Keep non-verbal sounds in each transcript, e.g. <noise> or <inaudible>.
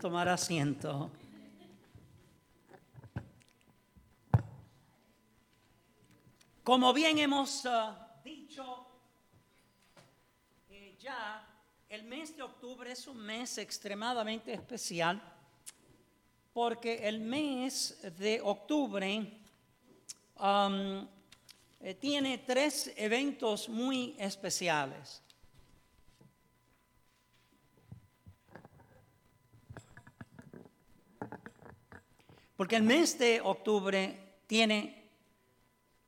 tomar asiento. Como bien hemos ah, dicho eh, ya, el mes de octubre es un mes extremadamente especial porque el mes de octubre eh, tiene tres eventos muy especiales. Porque el mes de octubre tiene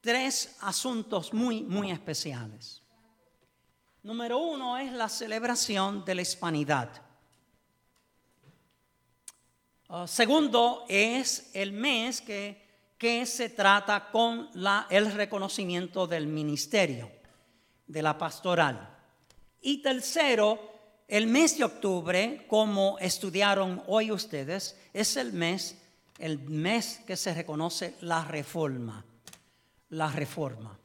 tres asuntos muy, muy especiales. Número uno es la celebración de la hispanidad. Uh, segundo es el mes que, que se trata con la, el reconocimiento del ministerio, de la pastoral. Y tercero, el mes de octubre, como estudiaron hoy ustedes, es el mes el mes que se reconoce la reforma. La reforma.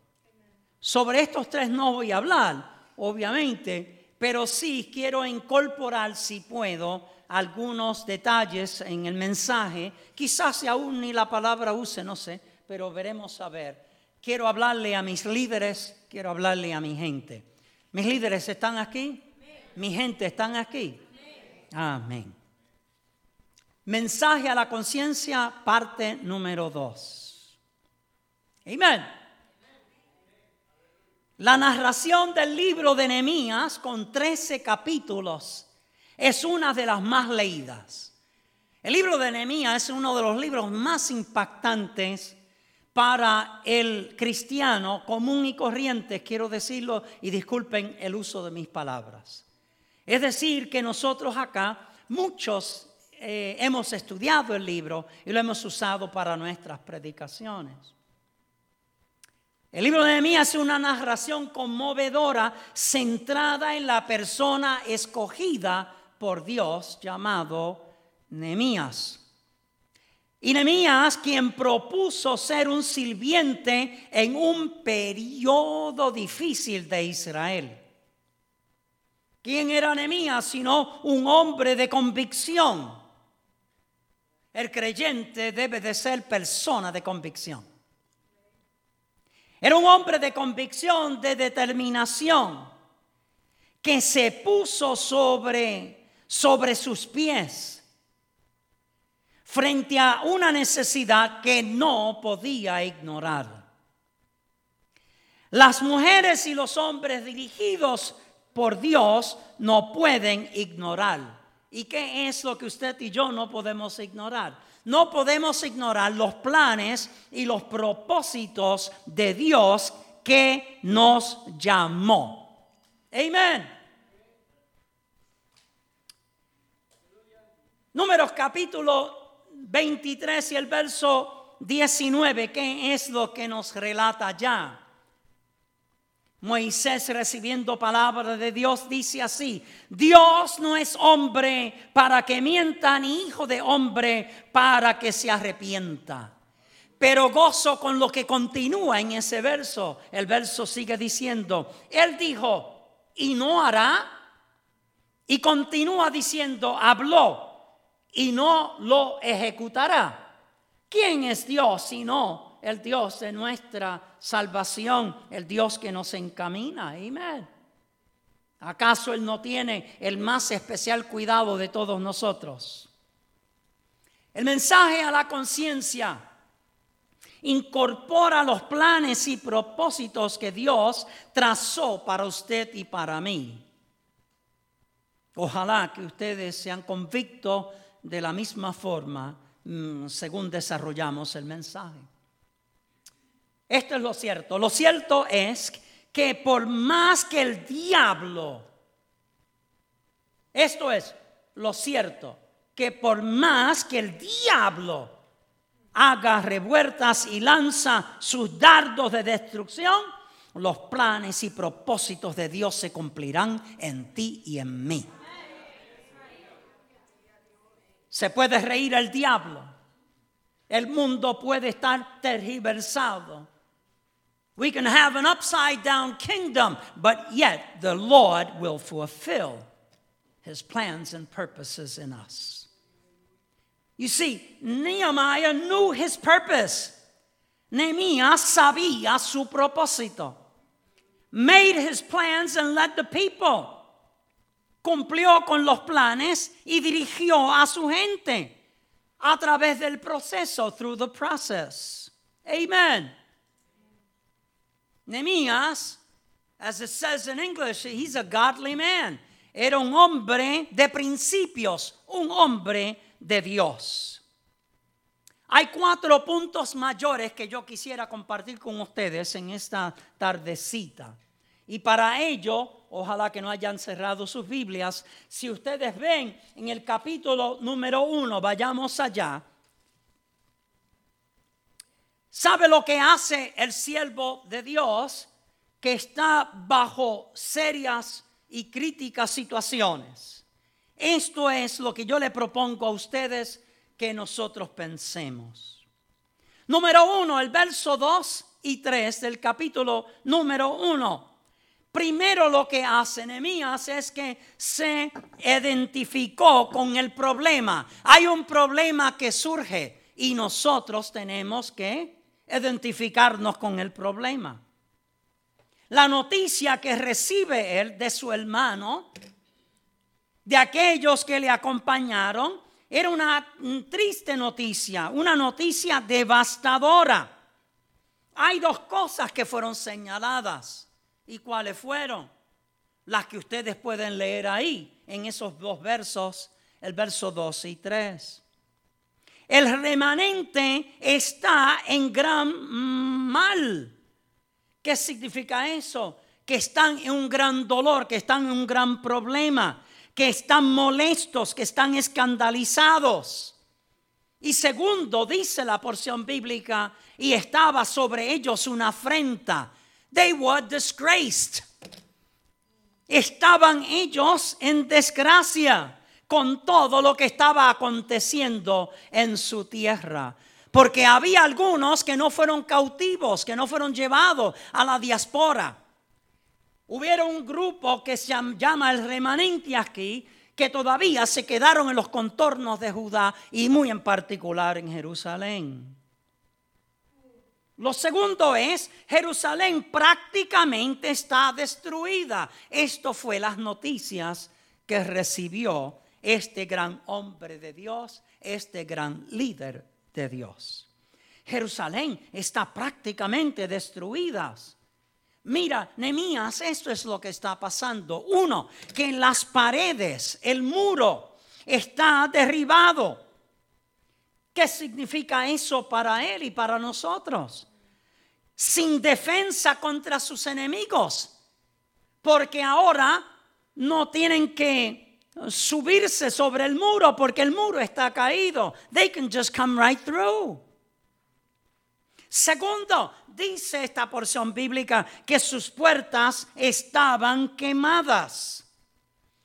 Sobre estos tres no voy a hablar, obviamente, pero sí quiero incorporar, si puedo, algunos detalles en el mensaje. Quizás aún ni la palabra use, no sé, pero veremos a ver. Quiero hablarle a mis líderes, quiero hablarle a mi gente. ¿Mis líderes están aquí? ¿Mi gente están aquí? Amén. Mensaje a la conciencia, parte número dos. Amén. La narración del libro de Nehemías con 13 capítulos es una de las más leídas. El libro de Nehemías es uno de los libros más impactantes para el cristiano común y corriente, quiero decirlo, y disculpen el uso de mis palabras. Es decir, que nosotros acá, muchos eh, hemos estudiado el libro y lo hemos usado para nuestras predicaciones. El libro de Nehemías es una narración conmovedora centrada en la persona escogida por Dios llamado Nehemías. Y Nehemías, quien propuso ser un sirviente en un periodo difícil de Israel. ¿Quién era Nehemías sino un hombre de convicción? El creyente debe de ser persona de convicción. Era un hombre de convicción, de determinación, que se puso sobre, sobre sus pies frente a una necesidad que no podía ignorar. Las mujeres y los hombres dirigidos por Dios no pueden ignorar ¿Y qué es lo que usted y yo no podemos ignorar? No podemos ignorar los planes y los propósitos de Dios que nos llamó. Amén. Números capítulo 23 y el verso 19, ¿qué es lo que nos relata ya? Moisés recibiendo palabra de Dios dice así, Dios no es hombre para que mienta, ni hijo de hombre para que se arrepienta. Pero gozo con lo que continúa en ese verso. El verso sigue diciendo, Él dijo, y no hará. Y continúa diciendo, habló, y no lo ejecutará. ¿Quién es Dios si no el Dios de nuestra salvación, el Dios que nos encamina. Amén. ¿Acaso Él no tiene el más especial cuidado de todos nosotros? El mensaje a la conciencia incorpora los planes y propósitos que Dios trazó para usted y para mí. Ojalá que ustedes sean convictos de la misma forma mm, según desarrollamos el mensaje. Esto es lo cierto. Lo cierto es que por más que el diablo, esto es lo cierto, que por más que el diablo haga revueltas y lanza sus dardos de destrucción, los planes y propósitos de Dios se cumplirán en ti y en mí. Se puede reír el diablo. El mundo puede estar tergiversado. We can have an upside down kingdom, but yet the Lord will fulfill his plans and purposes in us. You see, Nehemiah knew his purpose. Nehemías sabía su propósito. Made his plans and led the people. Cumplió con los planes y dirigió a su gente a través del proceso, through the process. Amen. Nehemías, as it says in English, he's a godly man. Era un hombre de principios, un hombre de Dios. Hay cuatro puntos mayores que yo quisiera compartir con ustedes en esta tardecita. Y para ello, ojalá que no hayan cerrado sus Biblias, si ustedes ven en el capítulo número uno, vayamos allá. ¿Sabe lo que hace el siervo de Dios que está bajo serias y críticas situaciones? Esto es lo que yo le propongo a ustedes que nosotros pensemos. Número uno, el verso 2 y 3 del capítulo número 1. Primero lo que hace Nehemías es que se identificó con el problema. Hay un problema que surge y nosotros tenemos que identificarnos con el problema. La noticia que recibe él de su hermano, de aquellos que le acompañaron, era una triste noticia, una noticia devastadora. Hay dos cosas que fueron señaladas. ¿Y cuáles fueron? Las que ustedes pueden leer ahí, en esos dos versos, el verso 2 y 3. El remanente está en gran mal. ¿Qué significa eso? Que están en un gran dolor, que están en un gran problema, que están molestos, que están escandalizados. Y segundo, dice la porción bíblica, y estaba sobre ellos una afrenta. They were disgraced. Estaban ellos en desgracia con todo lo que estaba aconteciendo en su tierra. Porque había algunos que no fueron cautivos, que no fueron llevados a la diáspora. Hubiera un grupo que se llama el remanente aquí, que todavía se quedaron en los contornos de Judá y muy en particular en Jerusalén. Lo segundo es, Jerusalén prácticamente está destruida. Esto fue las noticias que recibió este gran hombre de Dios, este gran líder de Dios. Jerusalén está prácticamente destruida. Mira, Nemías, esto es lo que está pasando. Uno, que en las paredes, el muro está derribado. ¿Qué significa eso para él y para nosotros? Sin defensa contra sus enemigos. Porque ahora no tienen que subirse sobre el muro porque el muro está caído. They can just come right through. Segundo, dice esta porción bíblica que sus puertas estaban quemadas.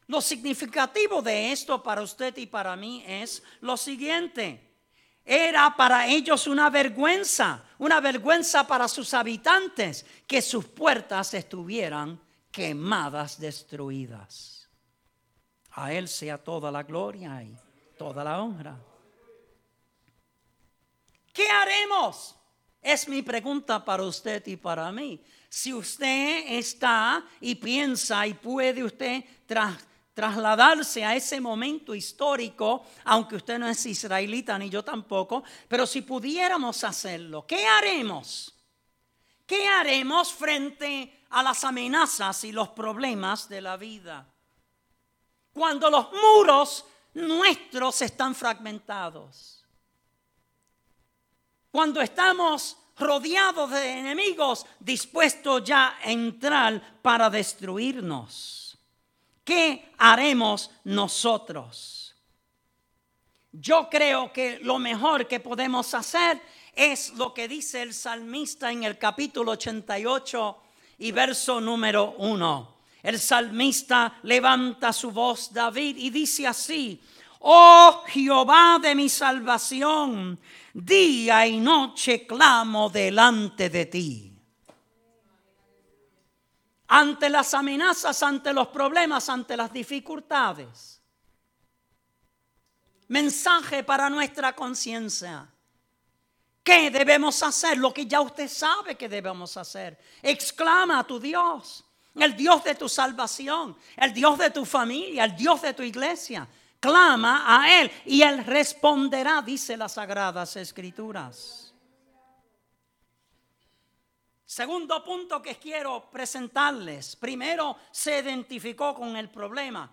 Lo significativo de esto para usted y para mí es lo siguiente. Era para ellos una vergüenza, una vergüenza para sus habitantes que sus puertas estuvieran quemadas, destruidas. A Él sea toda la gloria y toda la honra. ¿Qué haremos? Es mi pregunta para usted y para mí. Si usted está y piensa y puede usted trasladarse a ese momento histórico, aunque usted no es israelita ni yo tampoco, pero si pudiéramos hacerlo, ¿qué haremos? ¿Qué haremos frente a las amenazas y los problemas de la vida? Cuando los muros nuestros están fragmentados cuando estamos rodeados de enemigos dispuestos ya a entrar para destruirnos. ¿Qué haremos nosotros? Yo creo que lo mejor que podemos hacer es lo que dice el salmista en el capítulo 88 y verso número 1. El salmista levanta su voz, David, y dice así, oh Jehová de mi salvación, día y noche clamo delante de ti. Ante las amenazas, ante los problemas, ante las dificultades. mensaje para nuestra conciencia. ¿Qué debemos hacer? Lo que ya usted sabe que debemos hacer. Exclama a tu Dios, el Dios de tu salvación, el Dios de tu familia, el Dios de tu iglesia. Clama a Él y Él responderá, dice las sagradas escrituras. Segundo punto que quiero presentarles. Primero, se identificó con el problema.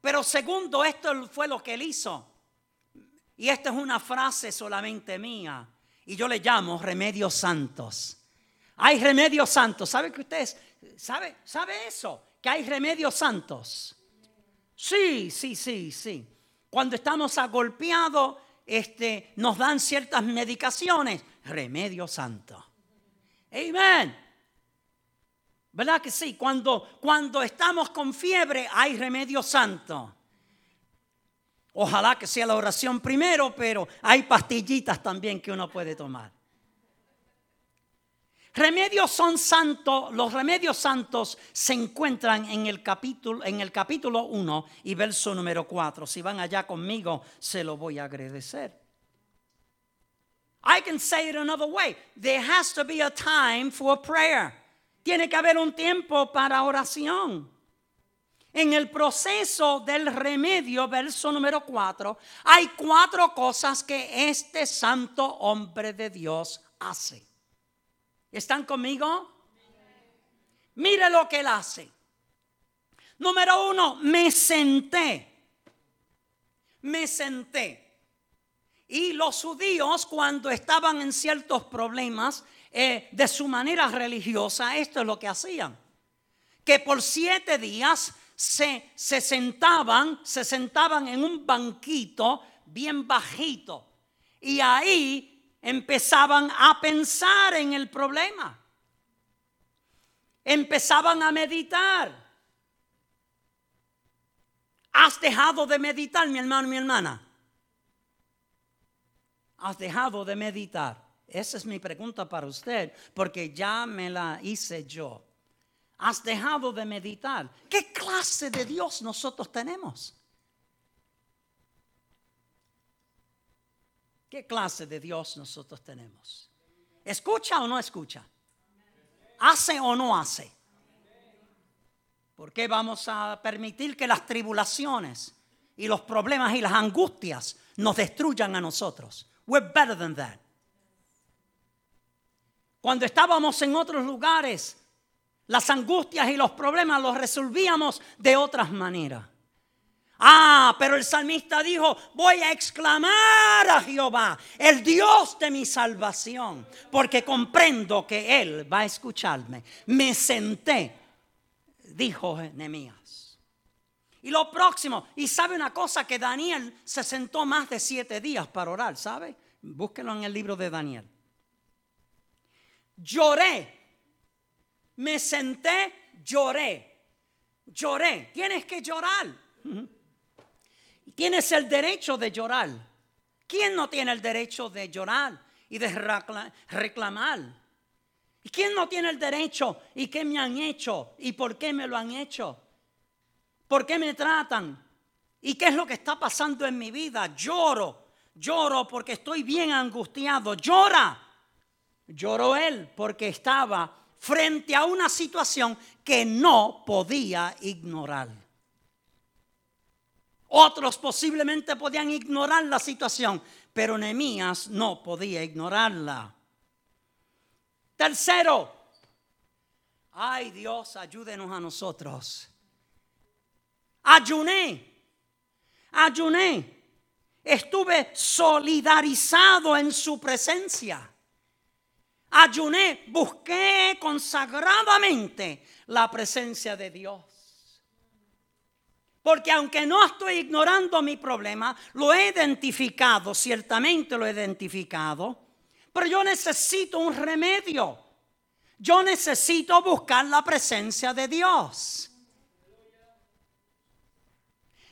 Pero segundo, esto fue lo que él hizo. Y esta es una frase solamente mía. Y yo le llamo remedios santos. Hay remedios santos. ¿Sabe que ustedes, sabe, sabe eso? Que hay remedios santos. Sí, sí, sí, sí. Cuando estamos agolpeados, este, nos dan ciertas medicaciones. Remedio santo. Amén. ¿Verdad que sí? Cuando, cuando estamos con fiebre hay remedio santo. Ojalá que sea la oración primero, pero hay pastillitas también que uno puede tomar. Remedios son santos, los remedios santos se encuentran en el capítulo en el capítulo 1 y verso número 4. Si van allá conmigo, se lo voy a agradecer. I can say it another way. There has to be a time for prayer. Tiene que haber un tiempo para oración. En el proceso del remedio, verso número 4, hay cuatro cosas que este santo hombre de Dios hace. ¿Están conmigo? Mire lo que él hace. Número uno, me senté. Me senté. Y los judíos cuando estaban en ciertos problemas eh, de su manera religiosa, esto es lo que hacían. Que por siete días se, sentaban, se sentaban en un banquito bien bajito y ahí empezaban a pensar en el problema. Empezaban a meditar. ¿Has dejado de meditar, mi hermano, mi hermana? ¿Has dejado de meditar? Esa es mi pregunta para usted, porque ya me la hice yo. ¿Has dejado de meditar? ¿Qué clase de Dios nosotros tenemos? ¿Qué clase de Dios nosotros tenemos? ¿Escucha o no escucha? ¿Hace o no hace? ¿Por qué vamos a permitir que las tribulaciones y los problemas y las angustias nos destruyan a nosotros? We're better than that. Cuando estábamos en otros lugares, las angustias y los problemas los resolvíamos de otras maneras. Ah, pero el salmista dijo, voy a exclamar a Jehová, el Dios de mi salvación, porque comprendo que Él va a escucharme. Me senté, dijo Nehemías. Y lo próximo, y sabe una cosa, que Daniel se sentó más de siete días para orar, ¿sabe? Búsquelo en el libro de Daniel. Lloré me senté, lloré. Lloré. Tienes que llorar. Tienes el derecho de llorar. ¿Quién no tiene el derecho de llorar y de reclamar? ¿Y quién no tiene el derecho? ¿Y qué me han hecho? ¿Y por qué me lo han hecho? ¿Por qué me tratan? ¿Y qué es lo que está pasando en mi vida? Lloro, lloro porque estoy bien angustiado. Llora. Lloró él porque estaba frente a una situación que no podía ignorar. Otros posiblemente podían ignorar la situación, pero Nehemías no podía ignorarla. Tercero, ay Dios, ayúdenos a nosotros. Ayuné, ayuné, estuve solidarizado en su presencia ayuné, busqué consagradamente la presencia de Dios. Porque aunque no estoy ignorando mi problema, lo he identificado, ciertamente lo he identificado, pero yo necesito un remedio. Yo necesito buscar la presencia de Dios.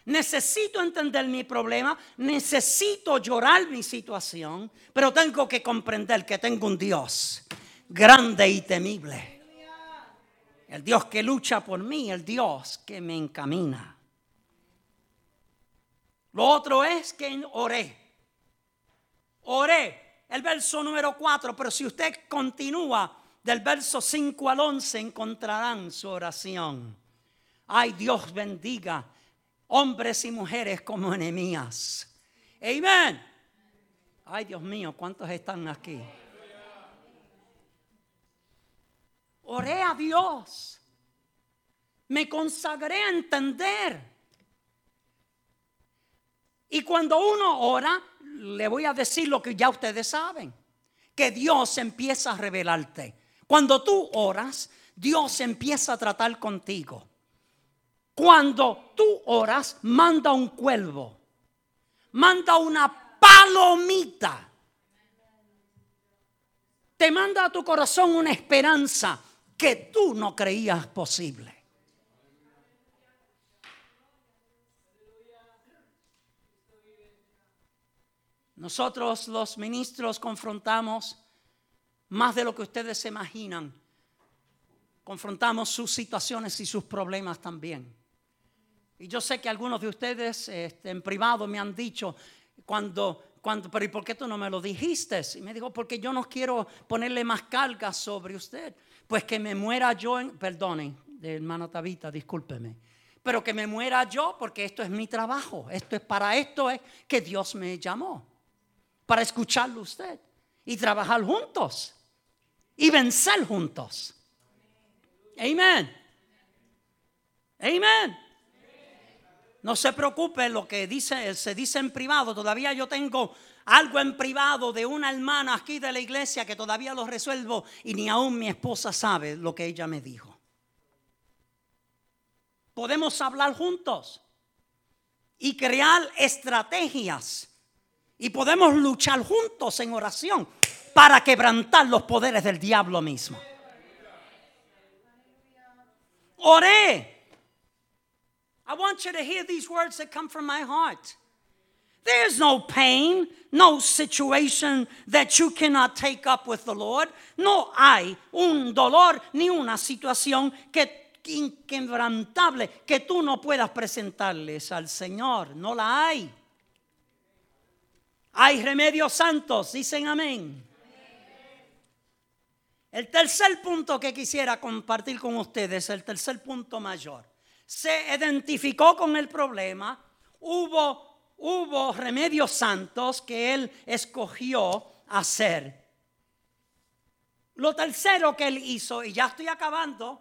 Necesito entender mi problema, necesito llorar mi situación, pero tengo que comprender que tengo un Dios grande y temible. El Dios que lucha por mí, el Dios que me encamina. Lo otro es que oré. Oré. El verso número 4, pero si usted continúa del verso 5 al 11 encontrarán su oración. Ay, Dios bendiga hombres y mujeres como enemías. Amén. Ay, Dios mío, ¿cuántos están aquí? Oré a Dios. Me consagré a entender. Y cuando uno ora, le voy a decir lo que ya ustedes saben, que Dios empieza a revelarte. Cuando tú oras, Dios empieza a tratar contigo. Cuando tú oras, manda un cuervo, manda una palomita. Te manda a tu corazón una esperanza que tú no creías posible. Nosotros los ministros confrontamos más de lo que ustedes se imaginan. Confrontamos sus situaciones y sus problemas también. Y yo sé que algunos de ustedes este, en privado me han dicho cuando, cuando, pero ¿y por qué tú no me lo dijiste? Y me dijo, porque yo no quiero ponerle más carga sobre usted. Pues que me muera yo, en, perdone, hermano Tabita, discúlpeme. Pero que me muera yo porque esto es mi trabajo. Esto es para esto es que Dios me llamó. Para escucharlo usted y trabajar juntos y vencer juntos. Amén. Amén. No se preocupe lo que dice, se dice en privado. Todavía yo tengo algo en privado de una hermana aquí de la iglesia que todavía lo resuelvo y ni aún mi esposa sabe lo que ella me dijo. Podemos hablar juntos y crear estrategias y podemos luchar juntos en oración para quebrantar los poderes del diablo mismo. Oré. I want you to hear these words that come from my heart. There's no pain, no situation that you cannot take up with the Lord. No hay un dolor ni una situación que inquebrantable que tú no puedas presentarles al Señor. No la hay. Hay remedios santos, dicen amén. El tercer punto que quisiera compartir con ustedes, el tercer punto mayor. Se identificó con el problema, hubo, hubo remedios santos que él escogió hacer. Lo tercero que él hizo, y ya estoy acabando,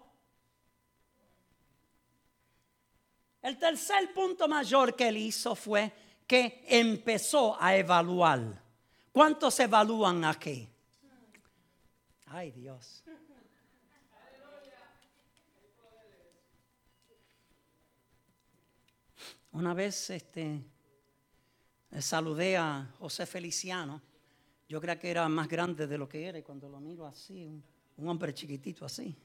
el tercer punto mayor que él hizo fue que empezó a evaluar. ¿Cuántos evalúan aquí? Ay Dios. Una vez este, saludé a José Feliciano. Yo creo que era más grande de lo que era y cuando lo miro así, un, hombre chiquitito así.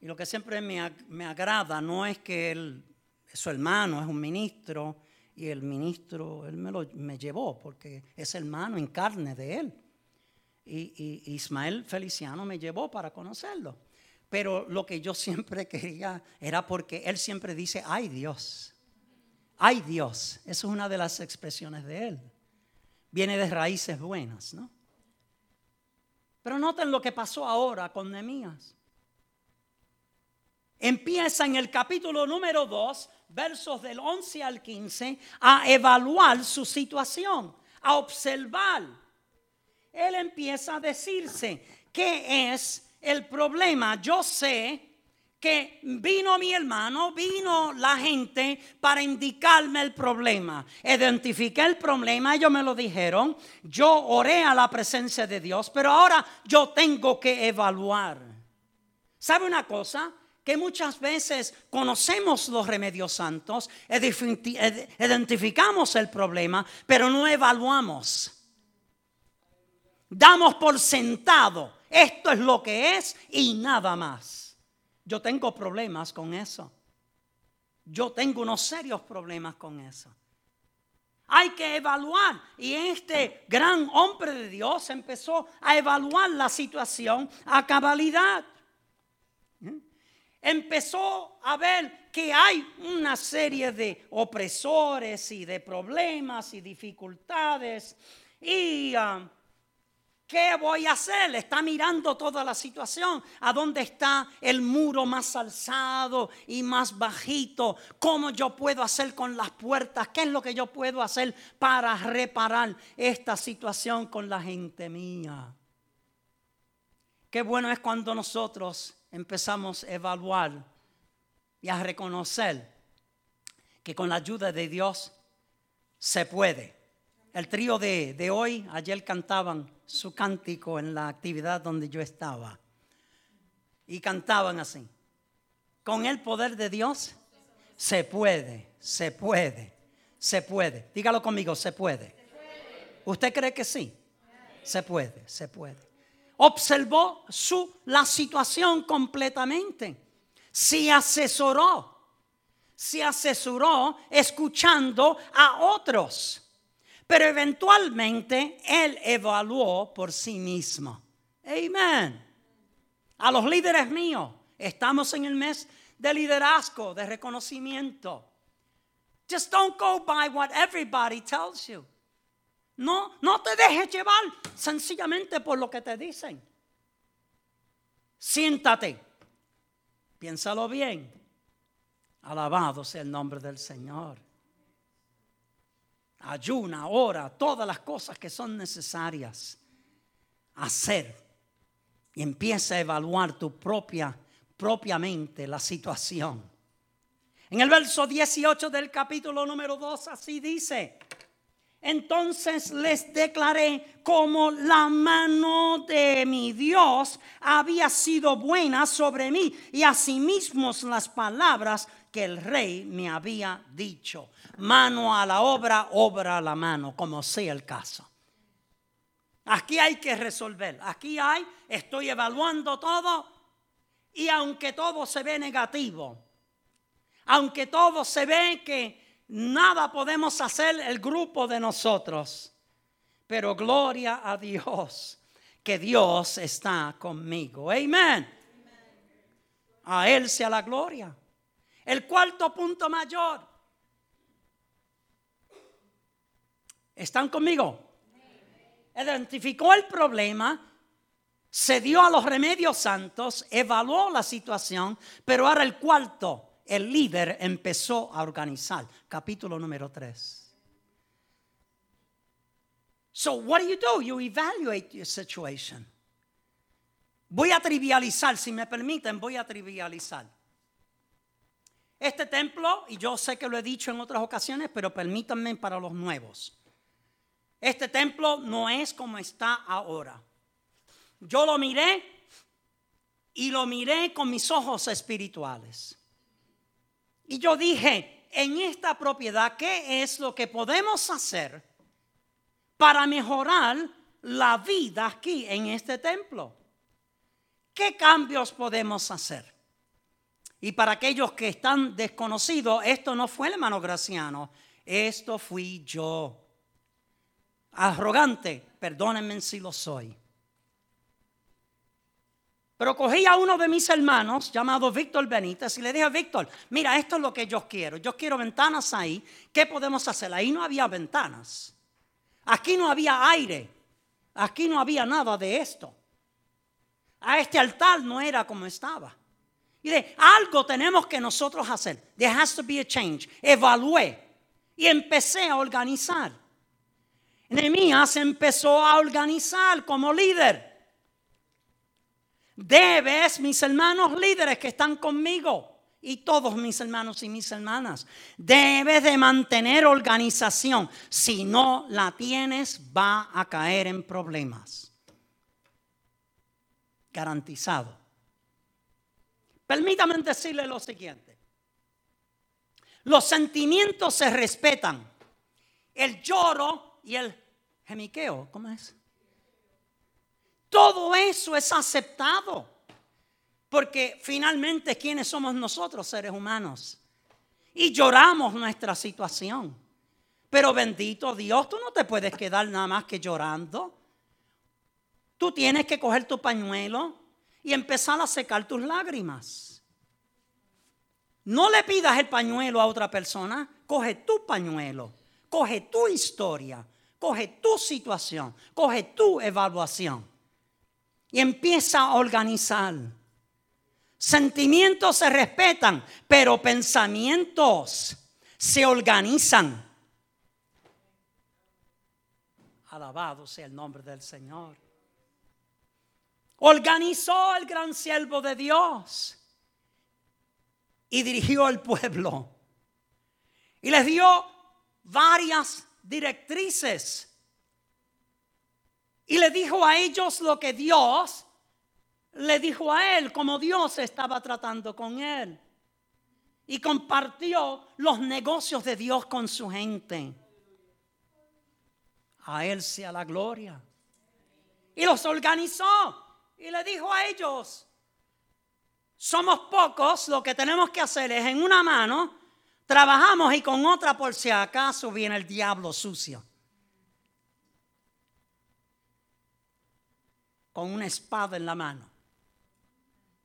Y lo que siempre me, me agrada no es que él su hermano, es un ministro, y el ministro, él me, lo, me llevó porque es hermano en carne de él y, Ismael Feliciano me llevó para conocerlo. Pero lo que yo siempre <laughs> quería era porque él siempre dice, ay Dios, ay Dios. Eso es una de las expresiones de él. Viene de raíces buenas, ¿no? Pero noten lo que pasó ahora con Nehemías. Empieza en el capítulo número 2, versos del 11 al 15, a evaluar su situación, a observar él empieza a decirse, ¿qué es el problema? Yo sé que vino mi hermano, vino la gente para indicarme el problema. Identifiqué el problema, ellos me lo dijeron, yo oré a la presencia de Dios, pero ahora yo tengo que evaluar. ¿Sabe una cosa? Que muchas veces conocemos los remedios santos, identificamos el problema, pero no evaluamos damos por sentado, esto es lo que es y nada más. Yo tengo problemas con eso. Yo tengo unos serios problemas con eso. Hay que evaluar. Y este gran hombre de Dios empezó a evaluar la situación a cabalidad. Empezó a ver que hay una serie de opresores y de problemas y dificultades. Y ah, ¿qué voy a hacer? Está mirando toda la situación. ¿A dónde está el muro más alzado y más bajito? ¿Cómo yo puedo hacer con las puertas? ¿Qué es lo que yo puedo hacer para reparar esta situación con la gente mía? Qué bueno es cuando nosotros empezamos a evaluar y a reconocer que con la ayuda de Dios se puede. El trío de, de, hoy, ayer cantaban su cántico en la actividad donde yo estaba. Y cantaban así. Con el poder de Dios se puede, se puede, se puede. Dígalo conmigo, se puede. ¿Usted cree que sí? Se puede, se puede observó su, la situación completamente. Se asesoró, se asesoró escuchando a otros. Pero eventualmente él evaluó por sí mismo. Amén. A los líderes míos, estamos en el mes de liderazgo, de reconocimiento. Just don't go by what everybody tells you. No, no te dejes llevar sencillamente por lo que te dicen. Siéntate. Piénsalo bien. Alabado sea el nombre del Señor. Ayuna, ora, todas las cosas que son necesarias hacer. Y empieza a evaluar tu propia, propiamente la situación. En el verso 18 del capítulo número 2 así dice, entonces les declaré como la mano de mi Dios había sido buena sobre mí y asimismo las palabras que el rey me había dicho. Mano a la obra, obra a la mano, como sea el caso. Aquí hay que resolver. Aquí hay, estoy evaluando todo y aunque todo se ve negativo, aunque todo se ve que Nada podemos hacer el grupo de nosotros. Pero gloria a Dios, que Dios está conmigo. Amén. A Él sea la gloria. El cuarto punto mayor. ¿Están conmigo? Identificó el problema, se dio a los remedios santos, evaluó la situación, pero ahora el cuarto el líder empezó a organizar. Capítulo número 3. So, what do you do? You evaluate your situation. Voy a trivializar, si me permiten, voy a trivializar. Este templo, y yo sé que lo he dicho en otras ocasiones, pero permítanme para los nuevos. Este templo no es como está ahora. Yo lo miré y lo miré con mis ojos espirituales. Y yo dije, en esta propiedad, ¿qué es lo que podemos hacer para mejorar la vida aquí en este templo? ¿Qué cambios podemos hacer? Y para aquellos que están desconocidos, esto no fue el hermano Graciano, esto fui yo. Arrogante, perdónenme si lo soy. Pero cogí a uno de mis hermanos llamado Víctor Benítez y le dije, Víctor, mira, esto es lo que yo quiero. Yo quiero ventanas ahí. ¿Qué podemos hacer? Ahí no había ventanas. Aquí no había aire. Aquí no había nada de esto. A este altar no era como estaba. Y de algo tenemos que nosotros hacer. There has to be a change. Evalué. Y empecé a organizar. Nehemías empezó a organizar como líder. Debes, mis hermanos líderes que están conmigo y todos mis hermanos y mis hermanas, debes de mantener organización. Si no la tienes, va a caer en problemas. Garantizado. Permítame decirle lo siguiente. Los sentimientos se respetan. El lloro y el gemiqueo, ¿cómo es? Todo eso es aceptado. Porque finalmente, ¿quiénes somos nosotros, seres humanos? Y lloramos nuestra situación. Pero bendito Dios, tú no te puedes quedar nada más que llorando. Tú tienes que coger tu pañuelo y empezar a secar tus lágrimas. No le pidas el pañuelo a otra persona, coge tu pañuelo, coge tu historia, coge tu situación, coge tu evaluación y empieza a organizar. Sentimientos se respetan, pero pensamientos se organizan. Alabado sea el nombre del Señor. Organizó el gran siervo de Dios y dirigió al pueblo. Y les dio varias directrices. Y le dijo a ellos lo que Dios le dijo a él, como Dios estaba tratando con él. Y compartió los negocios de Dios con su gente. A él sea la gloria. Y los organizó. Y le dijo a ellos, somos pocos, lo que tenemos que hacer es en una mano, trabajamos y con otra por si acaso viene el diablo sucio. Con una espada en la mano,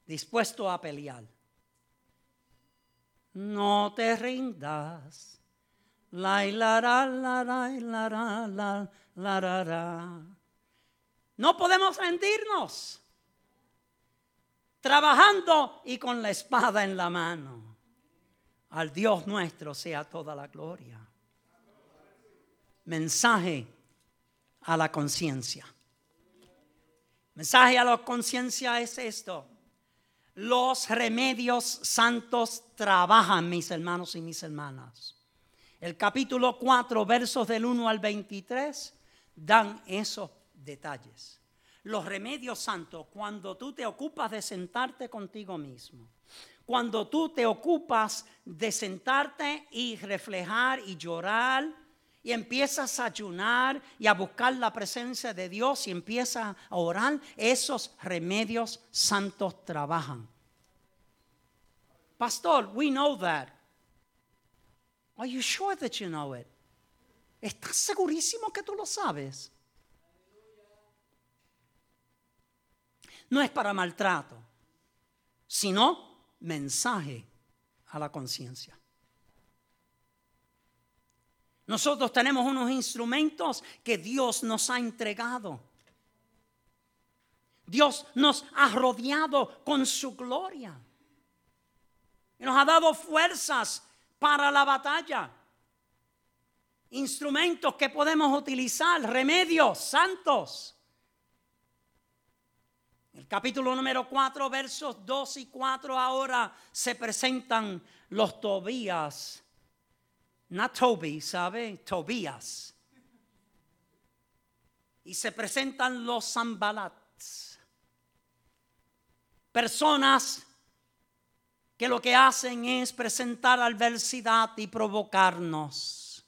dispuesto a pelear. No te rindas. La, la, la, la, la, la, la, la, la. No podemos rendirnos trabajando y con la espada en la mano. Al Dios nuestro sea toda la gloria. Mensaje a la conciencia. Mensaje a la conciencia es esto. Los remedios santos trabajan, mis hermanos y mis hermanas. El capítulo 4, versos del 1 al 23, dan esos detalles los remedios santos cuando tú te ocupas de sentarte contigo mismo. Cuando tú te ocupas de sentarte y reflejar y llorar y empiezas a ayunar y a buscar la presencia de Dios y empiezas a orar, esos remedios santos trabajan. Pastor, we know that. Are you sure that you know it? ¿Estás segurísimo que tú lo sabes? no es para maltrato, sino mensaje a la conciencia. Nosotros tenemos unos instrumentos que Dios nos ha entregado. Dios nos ha rodeado con su gloria. Y nos ha dado fuerzas para la batalla. Instrumentos que podemos utilizar, remedios santos el capítulo número 4, versos 2 y 4, ahora se presentan los Tobías. No Toby, ¿sabe? Tobías. Y se presentan los Zambalats. Personas que lo que hacen es presentar adversidad y provocarnos.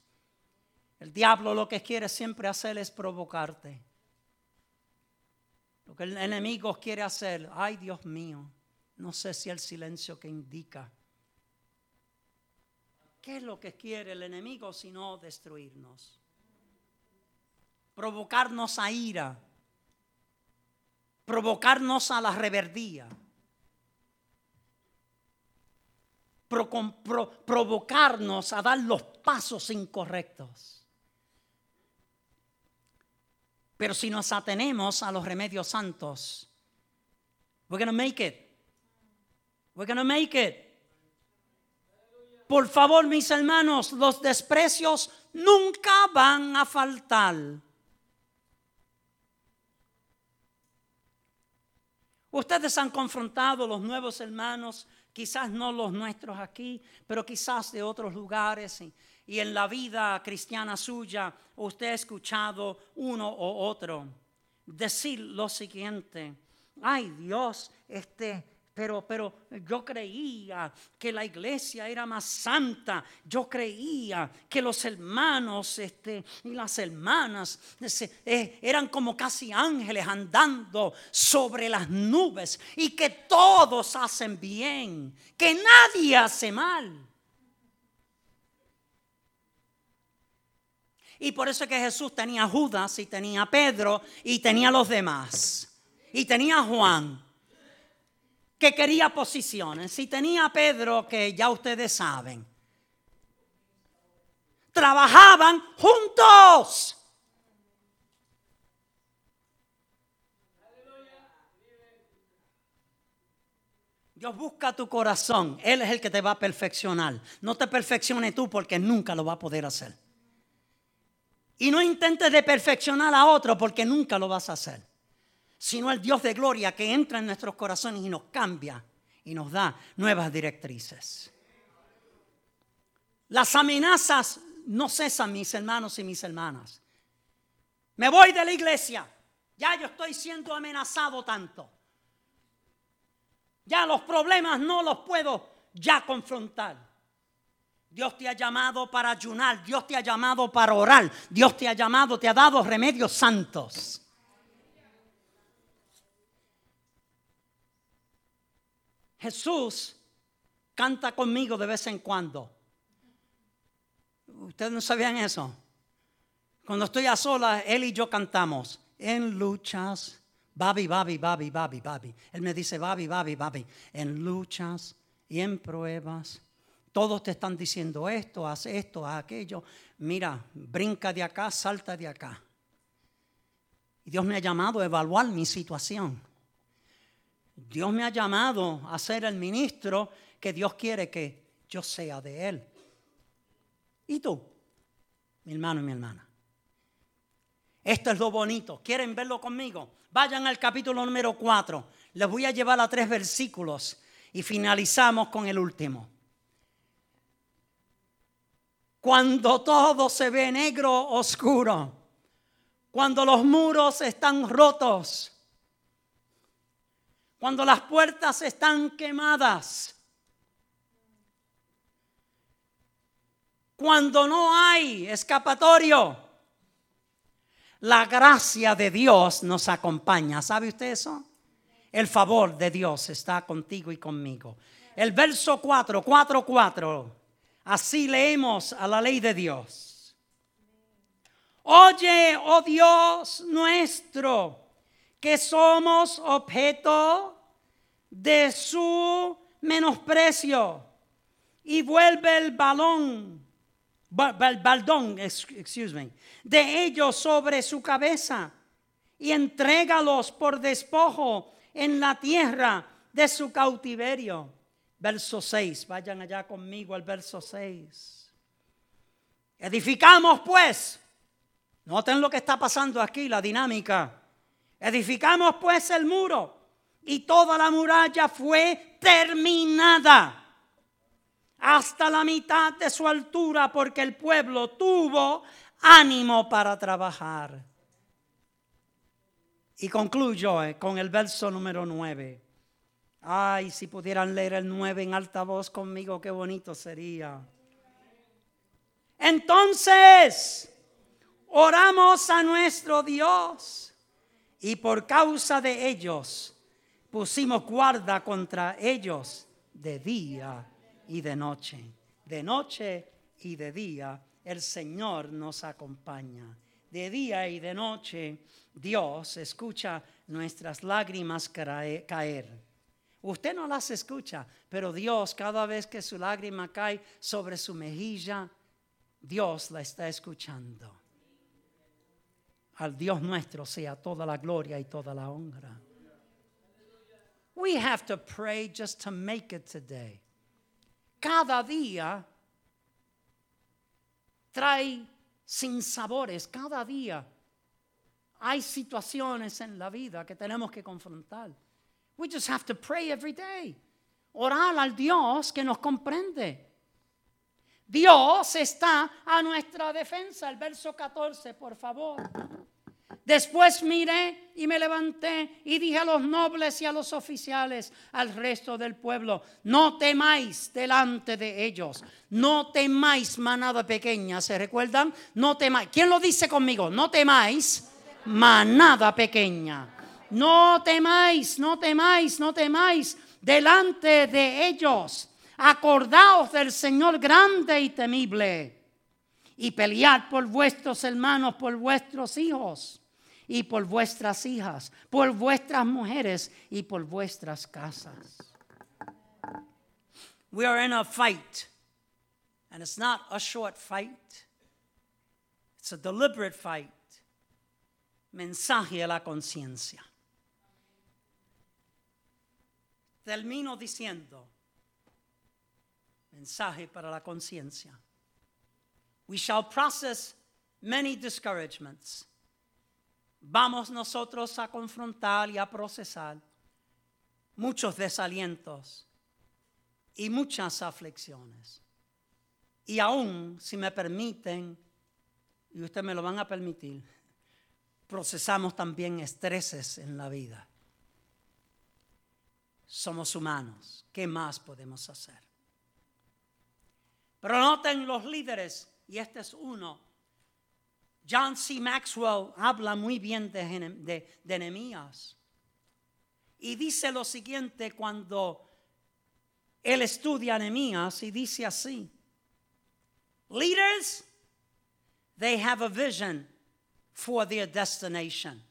El diablo lo que quiere siempre hacer es provocarte. Lo que el enemigo quiere hacer, ay Dios mío, no sé si el silencio que indica. ¿Qué es lo que quiere el enemigo sino destruirnos? Provocarnos a ira, provocarnos a la reverdía, provocarnos a dar los pasos incorrectos. Pero si nos atenemos a los remedios santos, we're going to make it. We're going to make it. Por favor, mis hermanos, los desprecios nunca van a faltar. Ustedes han confrontado los nuevos hermanos, quizás no los nuestros aquí, pero quizás de otros lugares y en la vida cristiana suya usted ha escuchado uno o otro decir lo siguiente, ay Dios, este, pero, pero yo creía que la iglesia era más santa. Yo creía que los hermanos este, y las hermanas eh, eran como casi ángeles andando sobre las nubes y que todos hacen bien, que nadie hace mal. Y por eso es que Jesús tenía a Judas y tenía a Pedro y tenía a los demás. Y tenía a Juan. Que quería posiciones. Y tenía a Pedro, que ya ustedes saben. Trabajaban juntos. Dios busca tu corazón. Él es el que te va a perfeccionar. No te perfeccione tú porque nunca lo va a poder hacer. Y no intentes de perfeccionar a otro porque nunca lo vas a hacer. Sino el Dios de gloria que entra en nuestros corazones y nos cambia y nos da nuevas directrices. Las amenazas no cesan, mis hermanos y mis hermanas. Me voy de la iglesia. Ya yo estoy siendo amenazado tanto. Ya los problemas no los puedo ya confrontar. Dios te ha llamado para ayunar, Dios te ha llamado para orar, Dios te ha llamado, te ha dado remedios santos. Jesús canta conmigo de vez en cuando. ¿Ustedes no sabían eso? Cuando estoy a solas, Él y yo cantamos en luchas Babi, babi, babi, babi, babi. Él me dice, babi, babi, babi. En luchas y en pruebas. Todos te están diciendo esto, haz esto, haz aquello. Mira, brinca de acá, salta de acá. Y Dios me ha llamado a evaluar mi situación. Dios me ha llamado a ser el ministro que Dios quiere que yo sea de Él. ¿Y tú, mi hermano y mi hermana? Esto es lo bonito. ¿Quieren verlo conmigo? Vayan al capítulo número 4. Les voy a llevar a tres versículos y finalizamos con el último. Cuando todo se ve negro, oscuro, cuando los muros están rotos, cuando las puertas están quemadas, cuando no hay escapatorio, la gracia de Dios nos acompaña. ¿Sabe usted eso? El favor de Dios está contigo y conmigo. El verso 4, 4, 4. Así leemos a la ley de Dios. Oye, oh Dios nuestro, que somos objeto de su menosprecio y vuelve el balón baldón, excuse me, de ellos sobre su cabeza y entrégalos por despojo en la tierra de su cautiverio. Verso 6, vayan allá conmigo al verso 6. Edificamos pues, noten lo que está pasando aquí, la dinámica. Edificamos pues el muro y toda la muralla fue terminada hasta la mitad de su altura porque el pueblo tuvo ánimo para trabajar. Y concluyo eh, con el verso número 9. Ay, si pudieran leer el 9 en alta voz conmigo, qué bonito sería. Entonces, oramos a nuestro Dios y por causa de ellos pusimos guarda contra ellos de día y de noche. De noche y de día el Señor nos acompaña. De día y de noche Dios escucha nuestras lágrimas caer. Usted no las escucha, pero Dios cada vez que su lágrima cae sobre su mejilla, Dios la está escuchando. Al Dios nuestro sea toda la gloria y toda la honra. We have to pray just to make it today cada día trae sin sabores, cada día hay situaciones en la vida que tenemos que confrontar. We just have to pray every day. Orar al Dios que nos comprende. Dios está a nuestra defensa. El verso 14, por favor. Después miré y me levanté y dije a los nobles y a los oficiales, al resto del pueblo, no temáis delante de ellos, no temáis manada pequeña, ¿se recuerdan? No temáis. ¿Quién lo dice conmigo? No temáis manada pequeña. No temáis, no temáis, no temáis delante de ellos. Acordaos del Señor grande y temible y pelead por vuestros hermanos, por vuestros hijos y por vuestras hijas, por vuestras mujeres y por vuestras casas. We are in a fight, and it's not a short fight, it's a deliberate fight. Mensaje a la conciencia. Termino diciendo, mensaje para la conciencia. We shall process many discouragements. Vamos nosotros a confrontar y a procesar muchos desalientos y muchas aflicciones. Y aún, si me permiten, y ustedes me lo van a permitir, procesamos también estreses en la vida. Somos humanos. ¿Qué más podemos hacer? Pero noten los líderes, y este es uno. John C. Maxwell habla muy bien de, de, Y dice lo siguiente cuando él estudia Nehemías y dice así. Leaders, they have a vision for their destination.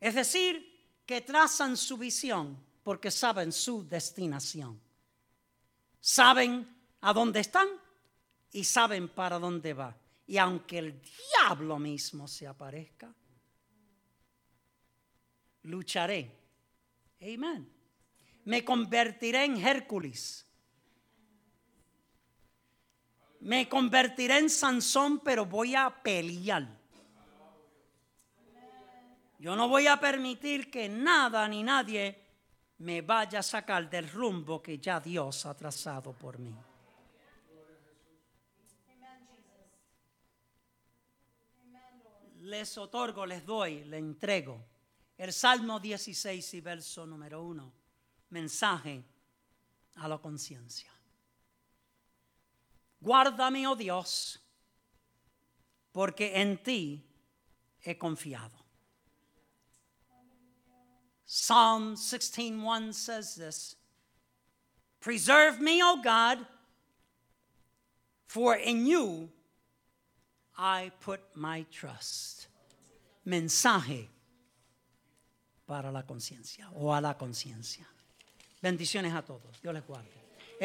Es decir, que trazan su visión porque saben su destinación. Saben a dónde están y saben para dónde va. Y aunque el diablo mismo se aparezca, lucharé. Amén. Me convertiré en Hércules. Me convertiré en Sansón, pero voy a pelear. Yo no voy a permitir que nada ni nadie me vaya a sacar del rumbo que ya Dios ha trazado por mí. Les otorgo, les doy, le entrego. El Salmo 16 y verso número 1. Mensaje a la conciencia. Guárdame, oh Dios, porque en ti he confiado. Psalm 16:1 says this. Preserve me, O God, for in you I put my trust. Mensaje para la conciencia o a la conciencia. Bendiciones a todos. Dios les guarde.